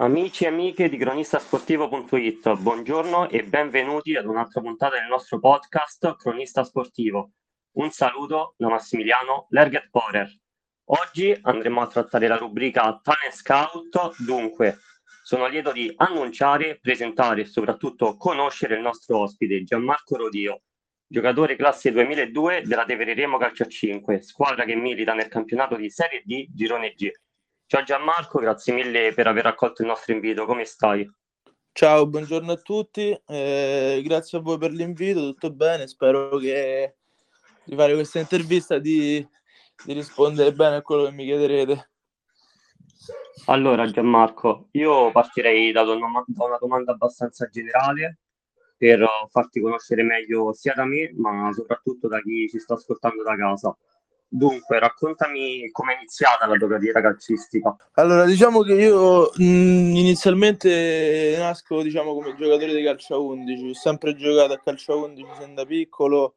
Amici e amiche di cronistasportivo.it, buongiorno e benvenuti ad un'altra puntata del nostro podcast Cronista Sportivo. Un saluto da Massimiliano Lerget Porer. Oggi andremo a trattare la rubrica Talent Scout, dunque sono lieto di annunciare, presentare e soprattutto conoscere il nostro ospite Gianmarco Rodio, giocatore classe 2002 della Tevereremo Calcio a 5, squadra che milita nel campionato di Serie D Girone G. Ciao Gianmarco, grazie mille per aver accolto il nostro invito, come stai? Ciao, buongiorno a tutti, eh, grazie a voi per l'invito, tutto bene, spero che di fare questa intervista di, di rispondere bene a quello che mi chiederete. Allora Gianmarco, io partirei da una, da una domanda abbastanza generale per farti conoscere meglio sia da me, ma soprattutto da chi ci sta ascoltando da casa. Dunque, raccontami come è iniziata la tua carriera calcistica. Allora, diciamo che io mh, inizialmente nasco diciamo, come giocatore di calcio a 11, ho sempre giocato a calcio a 11 sin da piccolo,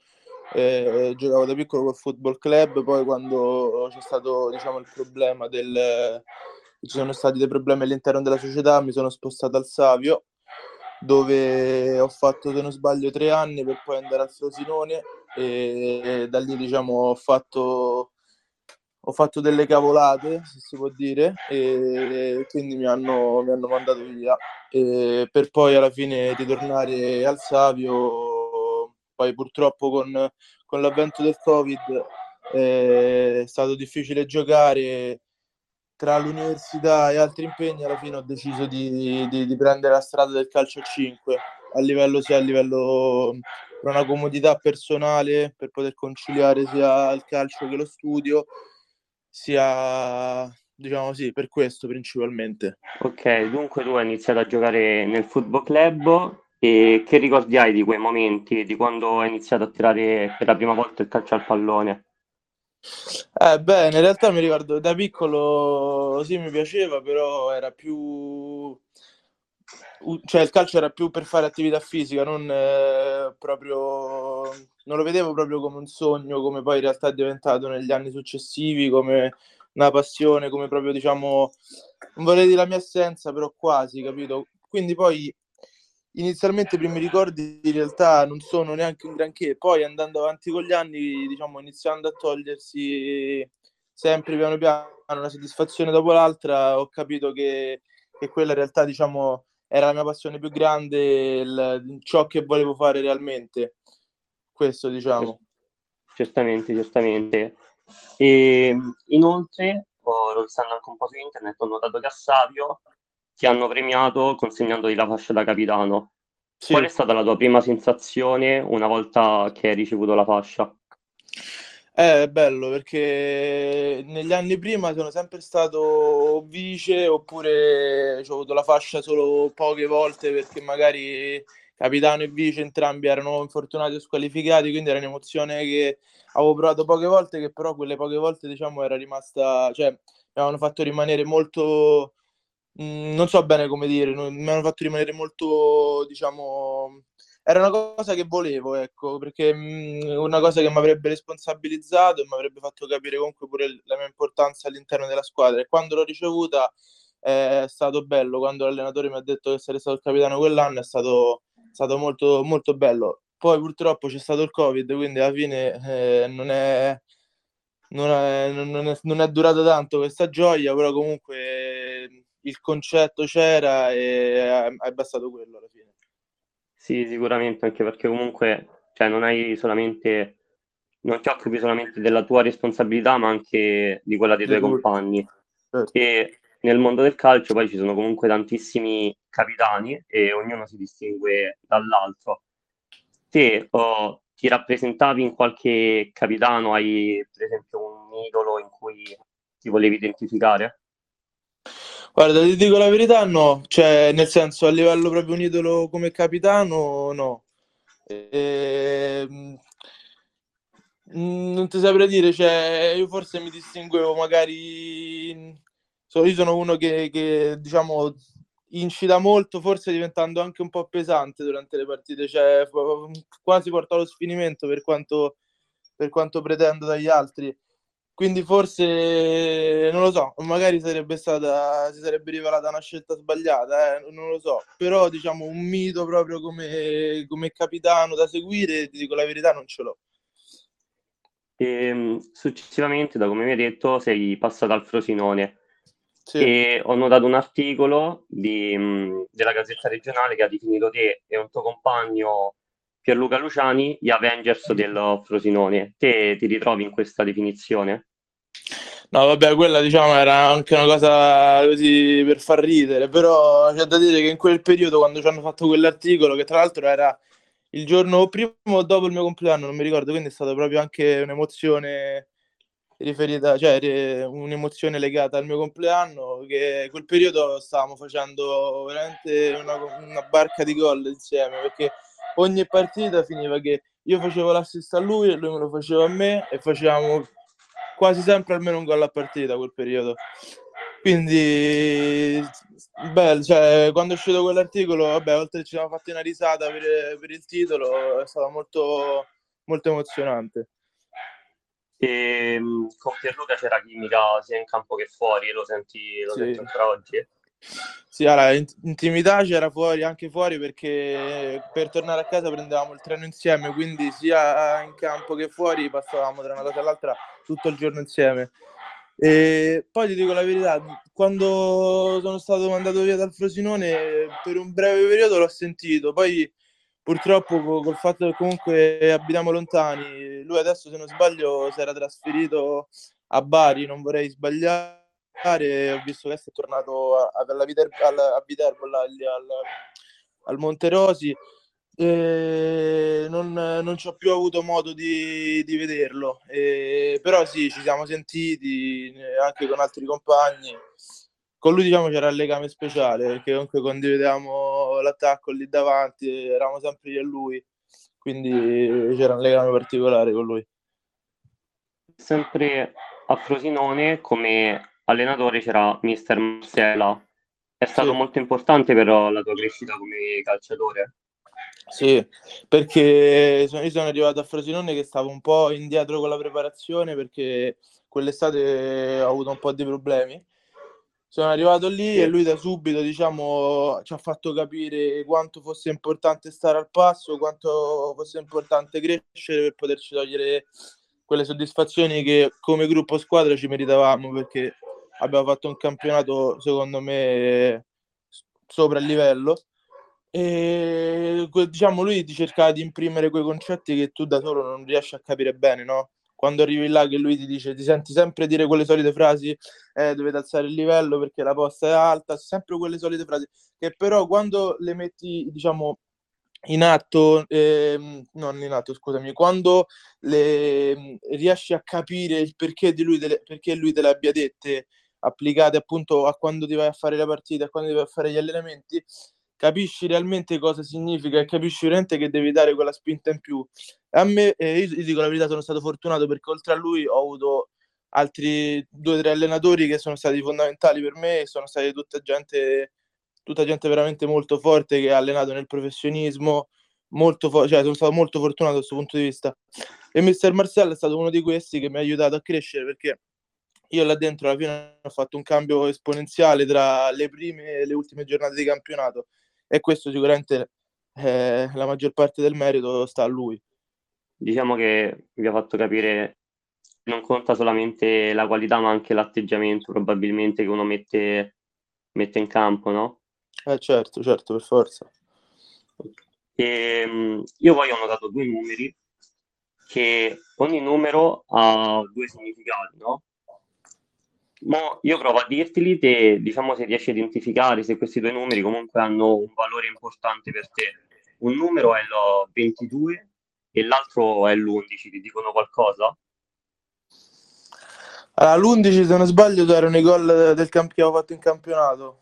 eh, giocavo da piccolo col football club, poi quando c'è stato diciamo, il problema del... ci sono stati dei problemi all'interno della società, mi sono spostato al Savio, dove ho fatto, se non sbaglio, tre anni per poi andare al Frosinone e da lì diciamo ho fatto, ho fatto delle cavolate, se si può dire, e quindi mi hanno, mi hanno mandato via. E per poi alla fine ritornare al Savio, poi purtroppo con, con l'avvento del Covid è stato difficile giocare tra l'università e altri impegni alla fine ho deciso di, di, di prendere la strada del calcio a 5 a livello sia a livello per una comodità personale per poter conciliare sia il calcio che lo studio, sia diciamo sì, per questo principalmente. Ok, dunque tu hai iniziato a giocare nel football club e che ricordi hai di quei momenti, di quando hai iniziato a tirare per la prima volta il calcio al pallone? Eh, beh, in realtà mi ricordo da piccolo sì, mi piaceva, però era più cioè il calcio era più per fare attività fisica, non eh, proprio non lo vedevo proprio come un sogno, come poi in realtà è diventato negli anni successivi, come una passione, come proprio diciamo, non vorrei dire la mia assenza, però quasi, capito? Quindi poi inizialmente i primi ricordi in realtà non sono neanche un granché, poi andando avanti con gli anni, diciamo, iniziando a togliersi sempre piano piano una soddisfazione dopo l'altra, ho capito che, che quella in realtà, diciamo, era la mia passione più grande, il, ciò che volevo fare realmente. Questo diciamo. Certamente, certamente. E inoltre, ho, stando anche un po' su internet, ho notato che a Savio ti hanno premiato consegnandoti la fascia da capitano. Sì. Qual è stata la tua prima sensazione una volta che hai ricevuto la fascia? È bello perché negli anni prima sono sempre stato vice oppure ho avuto la fascia solo poche volte perché magari capitano e vice entrambi erano infortunati o squalificati, quindi era un'emozione che avevo provato poche volte, che però quelle poche volte diciamo era rimasta, cioè mi avevano fatto rimanere molto, mh, mm, non so bene come dire, mi hanno fatto rimanere molto, diciamo, era una cosa che volevo, ecco, perché mh, mm, una cosa che mi avrebbe responsabilizzato e mi avrebbe fatto capire comunque pure la mia importanza all'interno della squadra. E quando l'ho ricevuta è stato bello, quando l'allenatore mi ha detto che sarei stato il capitano quell'anno è stato, stato molto, molto bello. Poi purtroppo c'è stato il Covid, quindi alla fine eh, non, è, non, è, non, è, non è durata tanto questa gioia, però comunque il concetto c'era e è bastato quello alla fine. Sì, sicuramente, anche perché comunque cioè, non hai solamente, non ti occupi solamente della tua responsabilità, ma anche di quella dei tuoi compagni. Certo. E nel mondo del calcio poi ci sono comunque tantissimi capitani e ognuno si distingue dall'altro. Te oh, ti rappresentavi in qualche capitano? Hai per esempio un idolo in cui ti volevi identificare? Guarda, ti dico la verità, no, cioè nel senso a livello proprio un idolo come capitano, no. Ehm, non ti saprei dire, cioè io forse mi distinguevo magari, so, io sono uno che, che diciamo incita molto, forse diventando anche un po' pesante durante le partite, cioè quasi porto allo sfinimento per quanto, per quanto pretendo dagli altri quindi forse non lo so, magari sarebbe stata, si sarebbe rivelata una scelta sbagliata, eh, non lo so, però diciamo un mito proprio come, come capitano da seguire, ti dico la verità, non ce l'ho. E, ehm, successivamente, da come mi hai detto, sei passato al Frosinone. Sì. E ho notato un articolo di, mh, della Gazzetta regionale che ha definito te e un tuo compagno Pierluca Luciani gli Avengers del Frosinone. Te ti ritrovi in questa definizione? No, vabbè, quella diciamo era anche una cosa così per far ridere, però c'è da dire che in quel periodo, quando ci hanno fatto quell'articolo, che tra l'altro era il giorno prima o dopo il mio compleanno, non mi ricordo, quindi è stata proprio anche un'emozione riferita, cioè un'emozione legata al mio compleanno, che quel periodo stavamo facendo veramente una, una barca di gol insieme, perché ogni partita finiva che io facevo l'assist a lui e lui me lo faceva a me e facevamo quasi sempre almeno un gol a partita quel periodo. Quindi, bello, cioè, quando è uscito quell'articolo, vabbè, oltre che ci siamo fatti una risata per, per il titolo, è stato molto, molto emozionante. E ehm, con Pierluca c'era chimica sia in campo che fuori, lo senti, lo sì. senti ancora oggi? Sì, allora, intimità c'era fuori, anche fuori perché per tornare a casa prendevamo il treno insieme, quindi sia in campo che fuori passavamo tra una cosa e l'altra tutto il giorno insieme. E poi ti dico la verità, quando sono stato mandato via dal Frosinone per un breve periodo l'ho sentito, poi purtroppo col fatto che comunque abitiamo lontani, lui adesso se non sbaglio si era trasferito a Bari, non vorrei sbagliare, ho visto che è tornato a, a, Viterbo, a Viterbo là, al, al Monterosi eh, non, non ci ho più avuto modo di, di vederlo, eh, però sì, ci siamo sentiti eh, anche con altri compagni. Con lui diciamo c'era il legame speciale perché comunque condividevamo l'attacco lì davanti, eravamo sempre io e lui, quindi c'era un legame particolare con lui. Sempre a Frosinone come allenatore c'era mister Marcella. È stato sì. molto importante però la tua crescita come calciatore. Sì, perché io sono arrivato a Frosinone che stavo un po' indietro con la preparazione perché quell'estate ho avuto un po' di problemi. Sono arrivato lì e lui da subito, diciamo, ci ha fatto capire quanto fosse importante stare al passo, quanto fosse importante crescere per poterci togliere quelle soddisfazioni che come gruppo squadra ci meritavamo perché abbiamo fatto un campionato, secondo me, sopra il livello e diciamo lui ti cercava di imprimere quei concetti che tu da solo non riesci a capire bene, no? Quando arrivi là che lui ti dice, ti senti sempre dire quelle solite frasi, eh, dovete alzare il livello perché la posta è alta, sempre quelle solite frasi, che però quando le metti, diciamo, in atto, eh, non in atto, scusami, quando le, riesci a capire il perché di lui, delle, perché lui te le abbia dette, applicate appunto a quando ti vai a fare la partita, a quando ti vai a fare gli allenamenti, capisci realmente cosa significa e capisci veramente che devi dare quella spinta in più. A me, eh, io, io dico la verità, sono stato fortunato perché oltre a lui ho avuto altri due o tre allenatori che sono stati fondamentali per me e sono stati tutta gente, tutta gente veramente molto forte che ha allenato nel professionismo, molto fo- cioè sono stato molto fortunato da questo punto di vista. E Mister Marcello è stato uno di questi che mi ha aiutato a crescere perché io là dentro alla fine ho fatto un cambio esponenziale tra le prime e le ultime giornate di campionato e questo sicuramente eh, la maggior parte del merito sta a lui. Diciamo che vi ha fatto capire non conta solamente la qualità ma anche l'atteggiamento probabilmente che uno mette, mette in campo, no? Eh certo, certo, per forza. E, ehm, io poi ho notato due numeri che ogni numero ha due significati, no? Mo io provo a dirteli te, diciamo se riesci a identificare se questi due numeri comunque hanno un valore importante per te. Un numero è il 22 e l'altro è l'11, ti dicono qualcosa? Allora, l'11 se non sbaglio erano i gol del camp- che avevo fatto in campionato.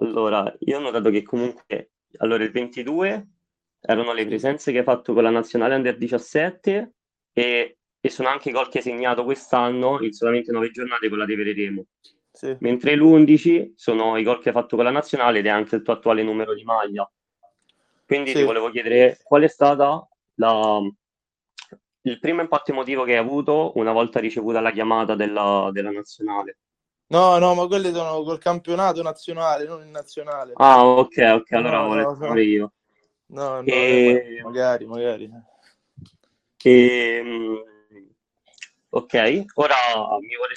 Allora, io ho notato che comunque allora il 22 erano le presenze che hai fatto con la nazionale under 17 e e sono anche i gol che hai segnato quest'anno in solamente nove giornate con la te vedremo. Sì. Mentre l'11 sono i gol che hai fatto con la nazionale ed è anche il tuo attuale numero di maglia. Quindi sì. ti volevo chiedere qual è stata la, il primo impatto emotivo che hai avuto una volta ricevuta la chiamata della, della nazionale? No, no, ma quelli sono col campionato nazionale, non il nazionale. Ah, ok, ok, allora no, volevo no, io. No, no, e... magari, magari. E, ok, ora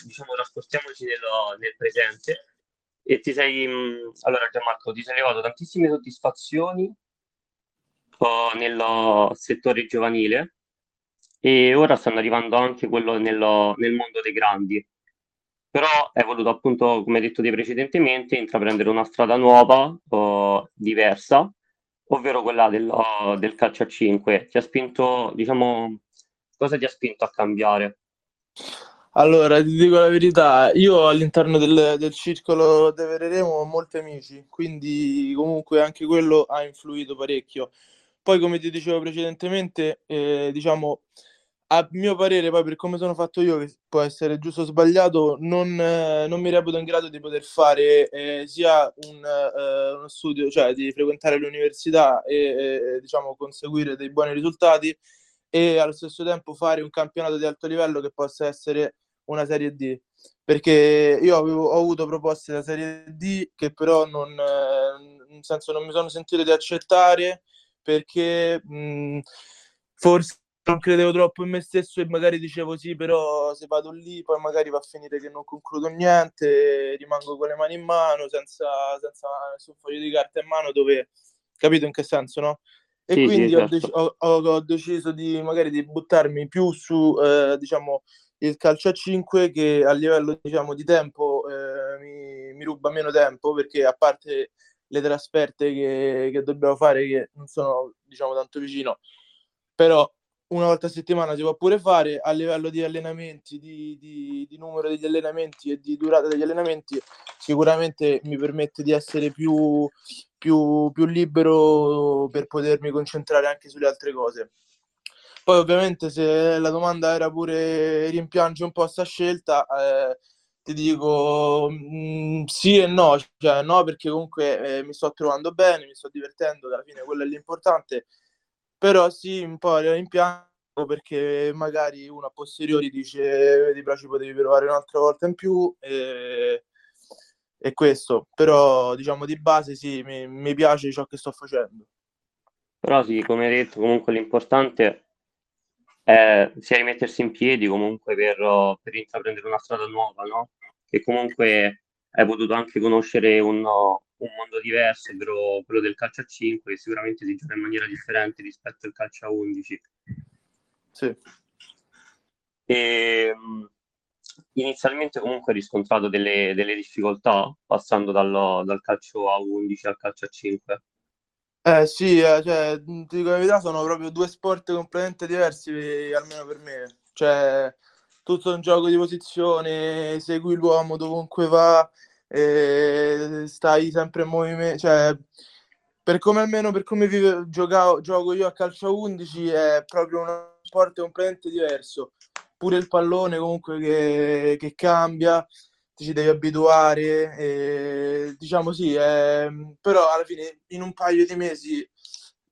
diciamo, trasportiamoci nel, nel presente e ti sei, mm, allora Gianmarco, ti sei levato tantissime soddisfazioni uh, nel settore giovanile e ora stanno arrivando anche quello nel, nel mondo dei grandi. Però hai voluto appunto, come detto di precedentemente, intraprendere una strada nuova, uh, diversa, ovvero quella del, uh, del calcio a 5. Ti ha spinto, diciamo, cosa ti ha spinto a cambiare? Allora, ti dico la verità, io all'interno del, del circolo Devereremo ho molti amici, quindi comunque anche quello ha influito parecchio. Poi, come ti dicevo precedentemente, eh, diciamo, a mio parere, poi per come sono fatto io, che può essere giusto o sbagliato, non, eh, non mi reputo in grado di poter fare eh, sia un, eh, uno studio, cioè di frequentare l'università e diciamo conseguire dei buoni risultati e allo stesso tempo fare un campionato di alto livello che possa essere una Serie D, perché io avevo, ho avuto proposte da Serie D che però non, eh, senso, non mi sono sentito di accettare perché mh, forse non credevo troppo in me stesso e magari dicevo sì, però se vado lì poi magari va a finire che non concludo niente, rimango con le mani in mano senza, senza nessun foglio di carta in mano dove, capito in che senso, no? E sì, quindi sì, ho, certo. dec- ho, ho, deciso di magari di buttarmi più su, eh, diciamo, il calcio a 5 che a livello diciamo, di tempo eh, mi, mi, ruba meno tempo perché a parte le trasferte che, che, dobbiamo fare che non sono diciamo tanto vicino però una volta a settimana si può pure fare a livello di allenamenti di, di, di numero degli allenamenti e di durata degli allenamenti sicuramente mi permette di essere più, più, più libero per potermi concentrare anche sulle altre cose. Poi ovviamente se la domanda era pure rimpiangi un po' questa scelta, eh, ti dico mh, mm, sì e no, cioè no perché comunque eh, mi sto trovando bene, mi sto divertendo, alla fine quello è l'importante, però sì un po' rimpiango perché magari uno a posteriori dice vedi però ci potevi provare un'altra volta in più e, e questo, però diciamo di base sì, mi, mi piace ciò che sto facendo. Però sì, come hai detto, comunque l'importante eh, sia rimettersi in piedi comunque per, per intraprendere una strada nuova, no? Che comunque hai potuto anche conoscere un, un mondo diverso, ovvero quello del calcio a 5, che sicuramente si gioca in maniera differente rispetto al calcio a 11. Sì. E, ehm, inizialmente comunque hai riscontrato delle, delle difficoltà passando dal, dal calcio a 11 al calcio a 5. Eh sì, eh, cioè, ti dico la verità, sono proprio due sport completamente diversi, almeno per me. Cioè, tutto un gioco di posizione, segui l'uomo dovunque va, eh, stai sempre in movimento. Cioè, per come almeno per come vive, gioca, gioco io a calcio a 11 è proprio uno sport completamente diverso. Pure il pallone comunque che, che cambia ti ci devi abituare, e, diciamo sì, eh, però alla fine in un paio di mesi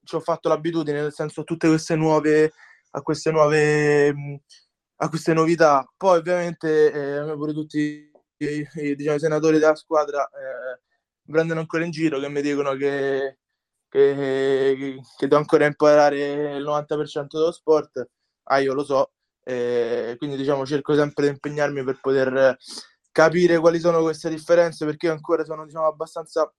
ci ho fatto l'abitudine, nel senso tutte queste nuove, a queste nuove, a queste novità. Poi ovviamente eh, a pure tutti i, i, diciamo, i senatori della squadra eh, prendono ancora in giro che mi dicono che, che, che devo ancora imparare il 90% dello sport. Ah, io lo so, eh, quindi diciamo cerco sempre di impegnarmi per poter capire quali sono queste differenze perché io ancora sono diciamo, abbastanza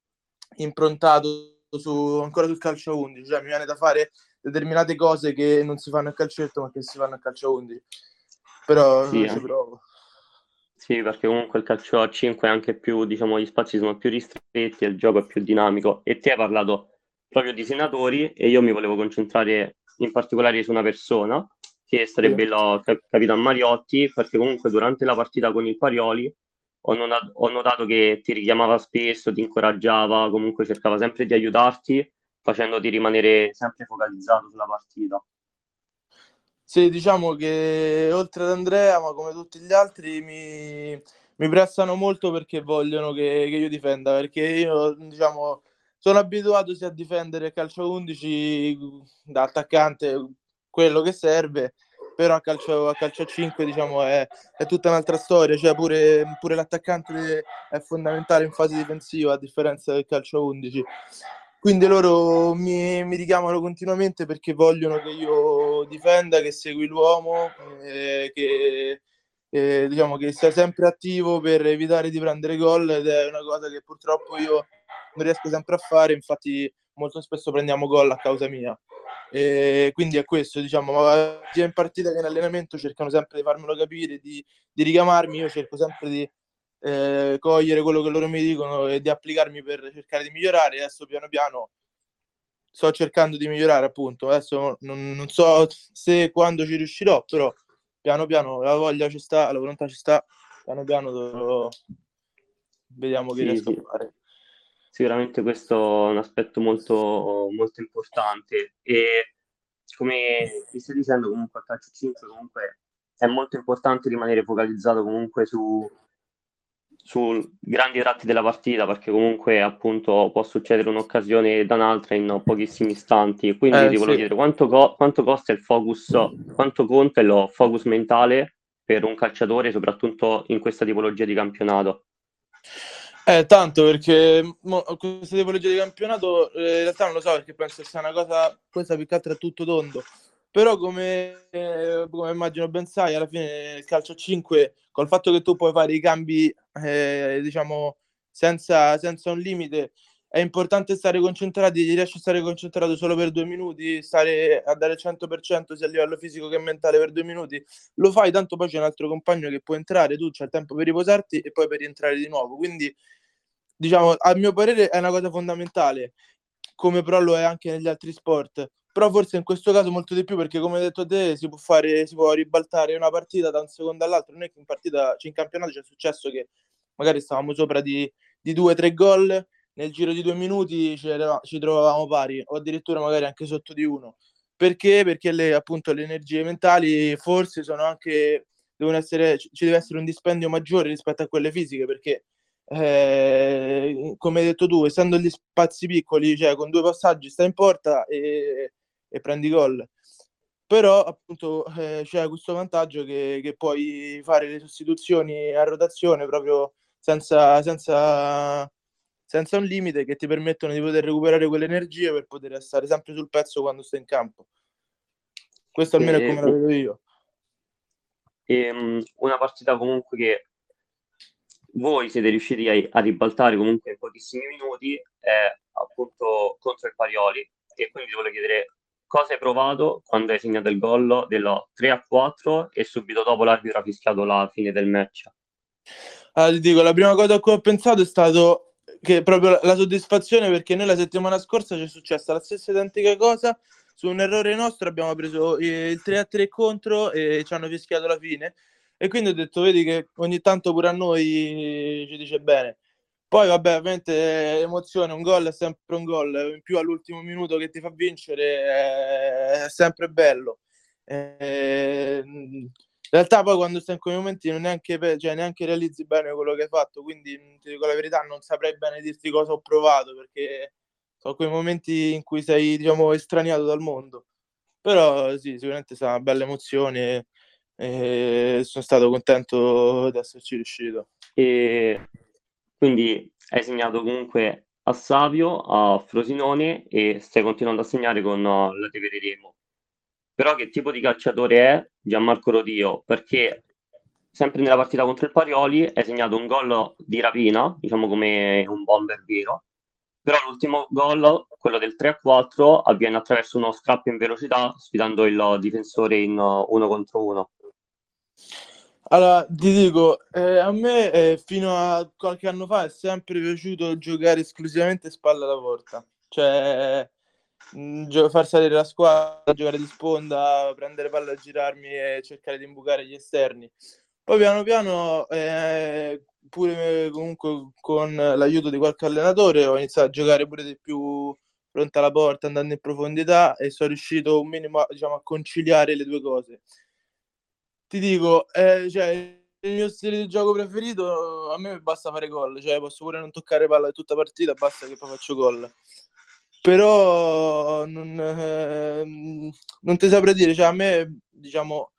improntato su, ancora sul calcio 11, cioè mi viene da fare determinate cose che non si fanno a calcetto ma che si fanno a calcio 11. Però sì, ci provo. Sì, perché comunque il calcio a 5 è anche più, diciamo, gli spazi sono più ristretti e il gioco è più dinamico. E te hai parlato proprio di senatori e io mi volevo concentrare in particolare su una persona che sarebbe sì. il Capitan Mariotti, perché comunque durante la partita con il Parioli ho, not- ho notato che ti richiamava spesso, ti incoraggiava, comunque cercava sempre di aiutarti, facendoti rimanere sempre focalizzato sulla partita. Sì, diciamo che oltre ad Andrea, ma come tutti gli altri, mi, mi prestano molto perché vogliono che, che, io difenda, perché io, diciamo, sono abituato sia a difendere calcio 11 da attaccante, quello che serve, però a calcio a, calcio a 5 diciamo è, è tutta un'altra storia, cioè pure, pure l'attaccante è fondamentale in fase difensiva a differenza del calcio a 11. Quindi loro mi, mi richiamano continuamente perché vogliono che io difenda, che segui l'uomo, eh, che, eh, diciamo che sia sempre attivo per evitare di prendere gol ed è una cosa che purtroppo io non riesco sempre a fare, infatti molto spesso prendiamo gol a causa mia. E quindi è questo, diciamo, sia in partita che in allenamento cercano sempre di farmelo capire, di, di richiamarmi, io cerco sempre di eh, cogliere quello che loro mi dicono e di applicarmi per cercare di migliorare. Adesso piano piano sto cercando di migliorare, appunto. Adesso non, non so se quando ci riuscirò, però piano piano la voglia ci sta, la volontà ci sta, piano piano dovrò... vediamo che sì, riesco sì. a fare sicuramente questo è un aspetto molto, molto importante. E come ti stai dicendo comunque a calcio 5 comunque è molto importante rimanere focalizzato comunque su, su grandi tratti della partita perché comunque appunto può succedere un'occasione da un'altra in pochissimi istanti. Quindi eh, ti volevo sì. chiedere quanto, co- quanto costa il focus quanto conta il focus mentale per un calciatore soprattutto in questa tipologia di campionato eh, tanto perché mo, questa tipologia di campionato eh, in realtà non lo so perché penso sia una cosa, questa più che altro è tutto tondo. Però come, eh, come immagino ben sai, alla fine il calcio a 5, col fatto che tu puoi fare i cambi, eh, diciamo, senza, senza un limite, è importante stare concentrati, riesci a stare concentrato solo per due minuti, stare a dare il 100% sia a livello fisico che mentale per due minuti, lo fai, tanto poi c'è un altro compagno che può entrare, tu c'è il tempo per riposarti e poi per rientrare di nuovo. Quindi, diciamo, a mio parere è una cosa fondamentale, come però lo è anche negli altri sport. Però forse in questo caso molto di più perché come hai detto te si può fare, si può ribaltare una partita da un secondo all'altro. Non è che in partita, cioè in campionato c'è successo che magari stavamo sopra di, di due o tre gol nel giro di due minuti ci, ci trovavamo pari o addirittura magari anche sotto di uno. Perché? Perché le, appunto le energie mentali forse sono anche, devono essere, ci deve essere un dispendio maggiore rispetto a quelle fisiche perché eh, come hai detto tu, essendo gli spazi piccoli, cioè con due passaggi stai in porta e, e prendi gol. Però appunto eh, c'è questo vantaggio che, che, puoi fare le sostituzioni a rotazione proprio senza, senza senza un limite che ti permettono di poter recuperare quelle energie per poter stare sempre sul pezzo quando stai in campo. Questo almeno e, è come la vedo io. E, um, una partita comunque che voi siete riusciti a, a, ribaltare comunque in pochissimi minuti è appunto contro il Parioli e quindi ti volevo chiedere cosa hai provato quando hai segnato il gol dello 3 a 4 e subito dopo l'arbitro ha fischiato la fine del match. Allora, ti dico, la prima cosa a cui ho pensato è stato che proprio la soddisfazione perché noi la settimana scorsa ci è successa la stessa identica cosa. Su un errore nostro abbiamo preso il 3 a 3 contro e ci hanno fischiato la fine. E quindi ho detto vedi che ogni tanto pure a noi ci dice bene. Poi vabbè ovviamente emozione un gol è sempre un gol. In più all'ultimo minuto che ti fa vincere è sempre bello. E in realtà poi quando stai in quei momenti non neanche, cioè, neanche realizzi bene quello che hai fatto, quindi ti dico la verità, non saprei bene dirti cosa ho provato perché sono quei momenti in cui sei, diciamo, estraniato dal mondo. Però sì, sicuramente è stata una bella emozione e sono stato contento di esserci riuscito. E quindi hai segnato comunque a Savio, a Frosinone e stai continuando a segnare con la TV Remo. Però che tipo di calciatore è Gianmarco Rodio? Perché sempre nella partita contro il Parioli hai segnato un gol di rapina, diciamo come un bomber vero, però l'ultimo gol, quello del 3-4, avviene attraverso uno scrap in velocità, sfidando il difensore in uno contro uno. Allora, ti dico, eh, a me eh, fino a qualche anno fa è sempre piaciuto giocare esclusivamente spalla alla porta. Cioè, far salire la squadra, giocare di sponda, prendere palla girarmi e cercare di imbucare gli esterni. Poi piano piano, eh, pure comunque con l'aiuto di qualche allenatore, ho iniziato a giocare pure di più fronte alla porta, andando in profondità e sono riuscito un minimo diciamo, a conciliare le due cose. Ti dico, eh, cioè, il mio stile di gioco preferito, a me basta fare gol, cioè posso pure non toccare palla tutta partita, basta che poi faccio gol però non, eh, non ti saprei dire, cioè a me diciamo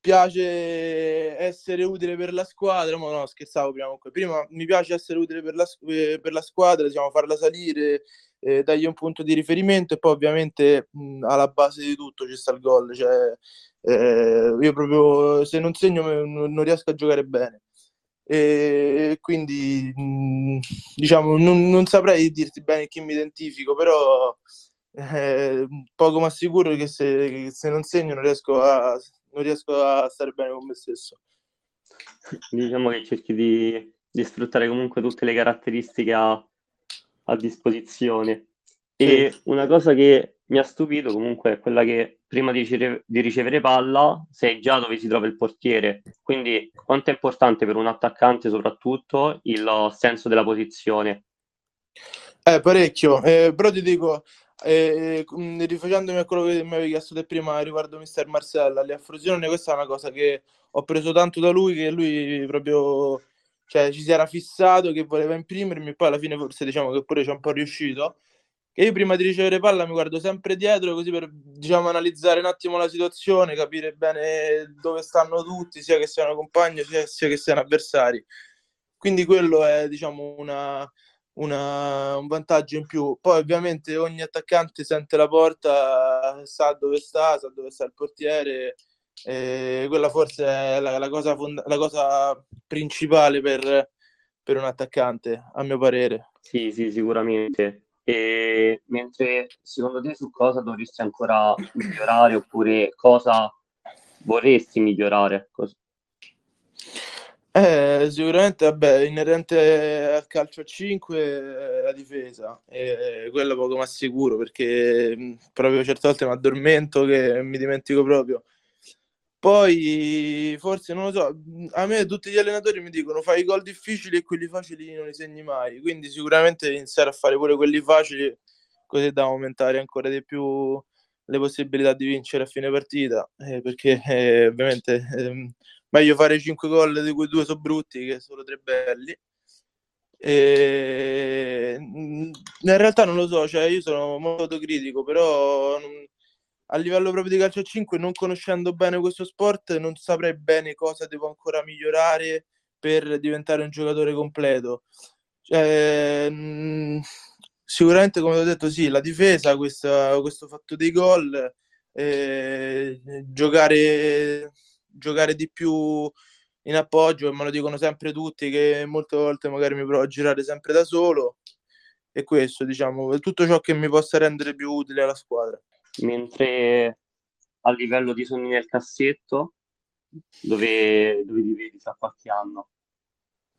piace essere utile per la squadra, ma no, scherzavo prima comunque. Prima mi piace essere utile per la, eh, per la squadra, diciamo, farla salire, eh, dargli un punto di riferimento e poi ovviamente mh, alla base di tutto ci sta il gol. Cioè, eh, io proprio se non segno non, non riesco a giocare bene. E quindi mh, diciamo non, non, saprei dirti bene chi mi identifico, però eh, poco ma sicuro che se, se non segno non riesco a non riesco a stare bene con me stesso. Diciamo che cerchi di, di sfruttare comunque tutte le caratteristiche a, a disposizione. E sì. una cosa che mi ha stupito comunque è quella che prima di ricevere, di ricevere palla sei già dove si trova il portiere. Quindi quanto è importante per un attaccante soprattutto il senso della posizione? Eh, parecchio, eh, però ti dico, e, rifacendomi a quello che mi avevi chiesto te prima riguardo Mister Marcella, Frosinone, questa è una cosa che ho preso tanto da lui, che lui proprio cioè, ci si era fissato che voleva imprimermi, e poi alla fine forse diciamo che pure ci è un po' riuscito. E io prima di ricevere palla mi guardo sempre dietro, così per diciamo, analizzare un attimo la situazione, capire bene dove stanno tutti, sia che siano compagni sia, sia che siano avversari. Quindi quello è diciamo una, una, un vantaggio in più. Poi ovviamente ogni attaccante sente la porta, sa dove sta, sa dove sta il portiere. E quella forse è la, la, cosa, fond- la cosa, principale per, per, un attaccante, a mio parere. Sì, sì, sicuramente. E mentre secondo te su cosa dovresti ancora migliorare oppure cosa vorresti migliorare? Cos- eh, sicuramente, vabbè, inerente al calcio a 5 eh, la difesa, e quello poco ma sicuro perché proprio certe volte mi addormento che mi dimentico proprio. Poi, forse, non lo so, a me tutti gli allenatori mi dicono fai i gol difficili e quelli facili non li segni mai, quindi sicuramente iniziare a fare pure quelli facili così da aumentare ancora di più le possibilità di vincere a fine partita, eh, perché eh, ovviamente ehm, meglio fare 5 gol di cui due sono brutti che solo tre belli. E... In realtà non lo so, cioè io sono molto autocritico, però a livello proprio di calcio a 5, non conoscendo bene questo sport, non saprei bene cosa devo ancora migliorare per diventare un giocatore completo. Cioè, sicuramente, come ho detto, sì, la difesa, questa, questo fatto dei gol, eh, giocare giocare di più in appoggio, e me lo dicono sempre tutti, che molte volte magari mi provo a girare sempre da solo. E questo, diciamo, è tutto ciò che mi possa rendere più utile alla squadra. Mentre a livello di sogni nel cassetto, dove, dove ti vedi tra qualche anno?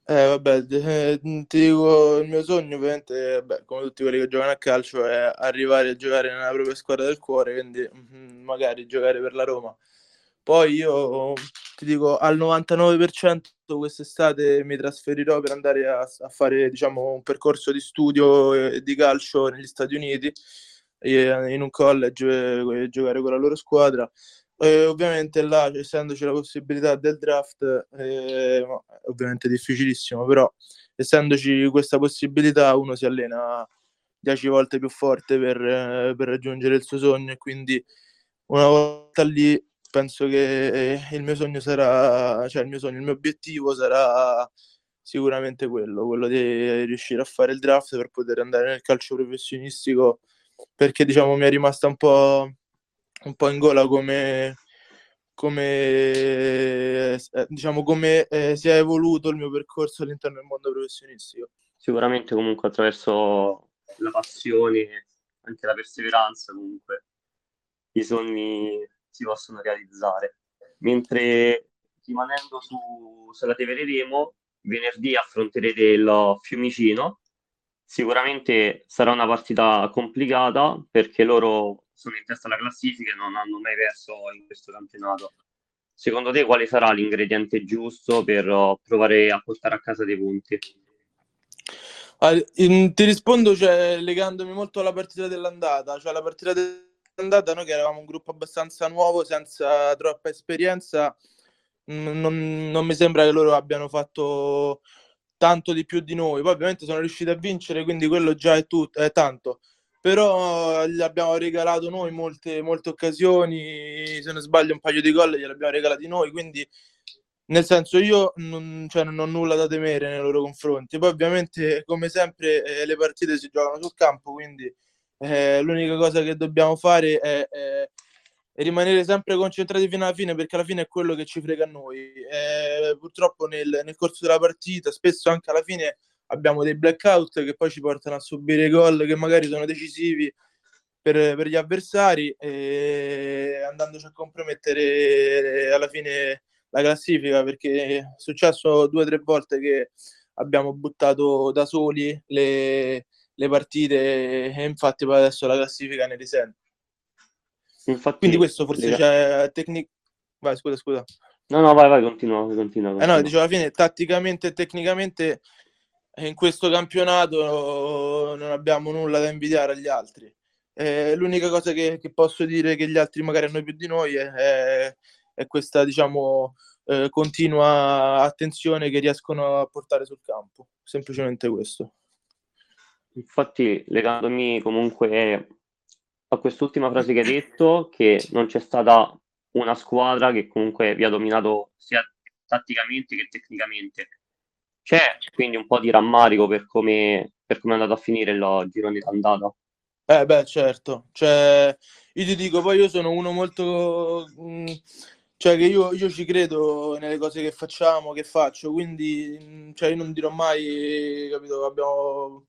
Eh, vabbè, eh, ti dico, il mio sogno ovviamente, vabbè, come tutti quelli che giocano a calcio, è arrivare a giocare nella propria squadra del cuore, quindi mm, magari giocare per la Roma. Poi io ti dico al 99% quest'estate mi trasferirò per andare a, a fare diciamo, un percorso di studio di calcio negli Stati Uniti in un college e giocare con la loro squadra. E ovviamente là, essendoci la possibilità del draft, eh, è ovviamente difficilissimo, però essendoci questa possibilità uno si allena 10 volte più forte per, per raggiungere il suo sogno e quindi una volta lì penso che eh, il mio sogno sarà, cioè il mio sogno, il mio obiettivo sarà sicuramente quello, quello di riuscire a fare il draft per poter andare nel calcio professionistico, perché diciamo mi è rimasta un po', un po in gola come, come, eh, diciamo, come eh, si è evoluto il mio percorso all'interno del mondo professionistico. Sicuramente comunque attraverso la passione, anche la perseveranza comunque, i sogni si possono realizzare. Mentre rimanendo su sulla Tevere Remo, venerdì affronterete il Fiumicino. Sicuramente sarà una partita complicata perché loro sono in testa alla classifica e non hanno mai perso in questo campionato. Secondo te quale sarà l'ingrediente giusto per provare a portare a casa dei punti? Ah, in, ti rispondo cioè, legandomi molto alla partita dell'andata, cioè la partita de- andata noi che eravamo un gruppo abbastanza nuovo, senza troppa esperienza, non, non mi sembra che loro abbiano fatto tanto di più di noi. Poi ovviamente sono riusciti a vincere, quindi quello già è, tutto, è tanto. però gli abbiamo regalato noi molte, molte occasioni, se non sbaglio un paio di gol glieli abbiamo regalati noi, quindi nel senso io non, cioè, non, ho nulla da temere nei loro confronti. Poi ovviamente come sempre eh, le partite si giocano sul campo, quindi eh, l'unica cosa che dobbiamo fare è, è, è, rimanere sempre concentrati fino alla fine perché alla fine è quello che ci frega a noi. Eh, purtroppo nel, nel corso della partita spesso anche alla fine abbiamo dei blackout che poi ci portano a subire gol che magari sono decisivi per, per gli avversari e andandoci a compromettere alla fine la classifica perché è successo due o tre volte che abbiamo buttato da soli le, le partite e infatti poi adesso la classifica ne risente. Infatti, Quindi questo forse le... c'è tecnica... Vai, scusa, scusa. No, no, vai, vai, continua, continua. continua. Eh no, dicevo, alla fine, tatticamente e tecnicamente in questo campionato non abbiamo nulla da invidiare agli altri. Eh, l'unica cosa che, che, posso dire che gli altri magari hanno più di noi è, è, è questa, diciamo, eh, continua attenzione che riescono a portare sul campo. Semplicemente questo. Infatti, legandomi comunque a quest'ultima frase che hai detto, che non c'è stata una squadra che comunque vi ha dominato sia tatticamente che tecnicamente c'è quindi un po' di rammarico per come, per come è andato a finire il girone d'andata. Eh beh, certo, cioè, io ti dico, poi io sono uno molto... Mm, cioè che io, io, ci credo nelle cose che facciamo, che faccio, quindi mh, cioè, io non dirò mai, capito, abbiamo...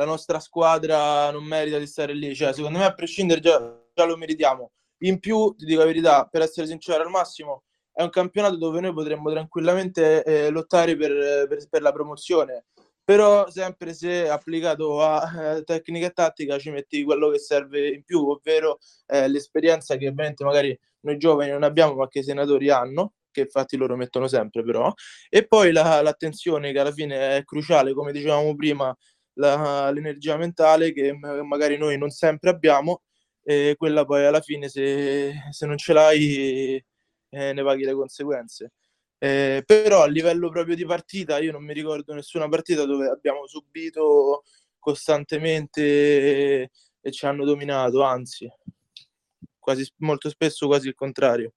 La nostra squadra non merita di stare lì, cioè secondo me a prescindere già, già lo meritiamo. In più, ti dico la verità, per essere sincero al massimo, è un campionato dove noi potremmo tranquillamente eh, lottare per, per, per, la promozione, però sempre se applicato a eh, tecnica e tattica ci metti quello che serve in più, ovvero eh, l'esperienza che ovviamente magari noi giovani non abbiamo ma che i senatori hanno, che infatti loro mettono sempre però, e poi la, l'attenzione che alla fine è cruciale, come dicevamo prima, la, l'energia mentale che magari noi non sempre abbiamo e quella poi alla fine se, se non ce l'hai eh, ne paghi le conseguenze. Eh, però a livello proprio di partita io non mi ricordo nessuna partita dove abbiamo subito costantemente e, ci hanno dominato, anzi, quasi, molto spesso quasi il contrario.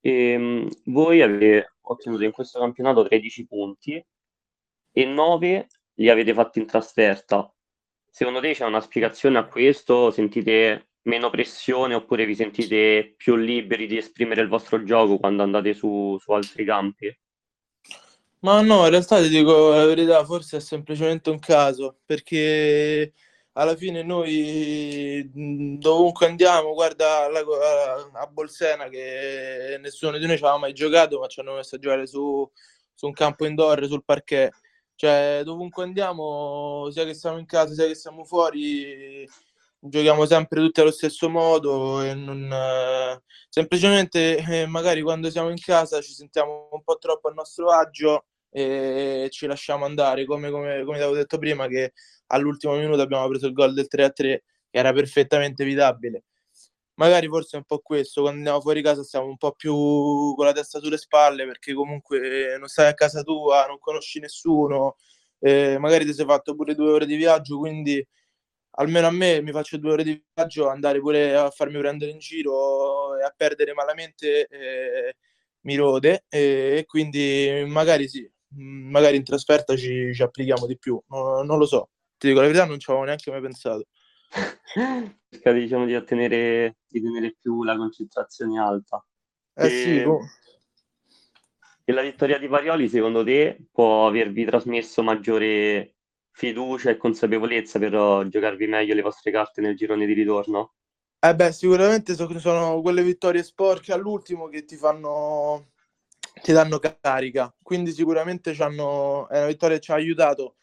E, ehm, voi avete ottenuto in questo campionato 13 punti e 9 li avete fatti in trasferta. Secondo te c'è una spiegazione a questo? Sentite meno pressione oppure vi sentite più liberi di esprimere il vostro gioco quando andate su, su altri campi? Ma no, in realtà ti dico la verità, forse è semplicemente un caso, perché alla fine noi dovunque andiamo, guarda la, a Bolsena che nessuno di noi ci aveva mai giocato, ma ci hanno messo a giocare su, su un campo indoor, sul parquet. Cioè, dovunque andiamo, sia che siamo in casa, sia che siamo fuori, giochiamo sempre tutti allo stesso modo e non, eh, semplicemente eh, magari quando siamo in casa ci sentiamo un po' troppo a nostro agio e ci lasciamo andare. Come, come, come avevo detto prima che all'ultimo minuto abbiamo preso il gol del 3 a 3 che era perfettamente evitabile magari forse è un po' questo quando andiamo fuori casa stiamo un po' più con la testa sulle spalle perché comunque non stai a casa tua non conosci nessuno eh, magari ti sei fatto pure due ore di viaggio quindi almeno a me mi faccio due ore di viaggio, andare pure a farmi prendere in giro e a perdere malamente eh, mi rode e, e, quindi magari sì, mm, magari in trasferta ci, ci applichiamo di più, no, non lo so, ti dico la verità non ci avevo neanche mai pensato. Cercare diciamo di ottenere di tenere più la concentrazione alta. Eh e... sì, boh. E la vittoria di Parioli secondo te può avervi trasmesso maggiore fiducia e consapevolezza per uh, giocarvi meglio le vostre carte nel girone di ritorno? Eh beh, sicuramente so, sono quelle vittorie sporche all'ultimo che ti fanno ti danno carica, quindi sicuramente è una vittoria che ci ha aiutato.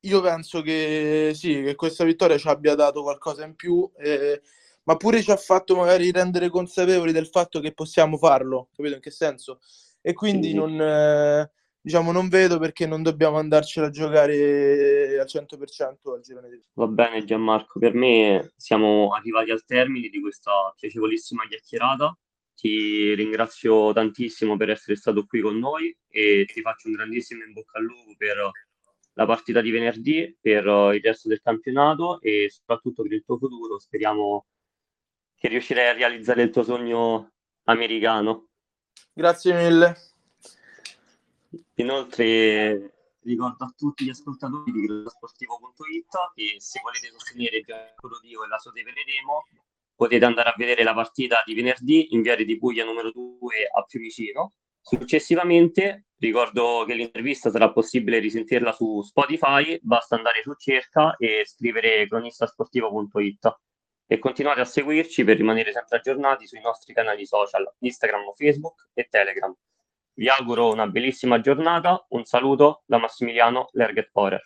Io penso che sì, che questa vittoria ci abbia dato qualcosa in più, eh, ma pure ci ha fatto magari rendere consapevoli del fatto che possiamo farlo, capito in che senso? E quindi sì. non, eh, diciamo, non vedo perché non dobbiamo andarcela a giocare al 100% al girone di Va bene Gianmarco, per me siamo arrivati al termine di questa piacevolissima chiacchierata. Ti ringrazio tantissimo per essere stato qui con noi e ti faccio un grandissimo in bocca al lupo per la partita di venerdì per il resto del campionato e soprattutto per il tuo futuro. Speriamo che riuscirai a realizzare il tuo sogno americano. Grazie mille. Inoltre ricordo a tutti gli ascoltatori di Sportivo.it che se volete sostenere il Giancarlo Dio e la Sote Veneremo potete andare a vedere la partita di venerdì in Viale di Puglia numero 2 a Fiumicino. Successivamente ricordo che l'intervista sarà possibile risentirla su Spotify, basta andare su cerca e scrivere cronistasportivo.it e continuate a seguirci per rimanere sempre aggiornati sui nostri canali social Instagram, Facebook e Telegram. Vi auguro una bellissima giornata, un saluto da Massimiliano Lerget Porer.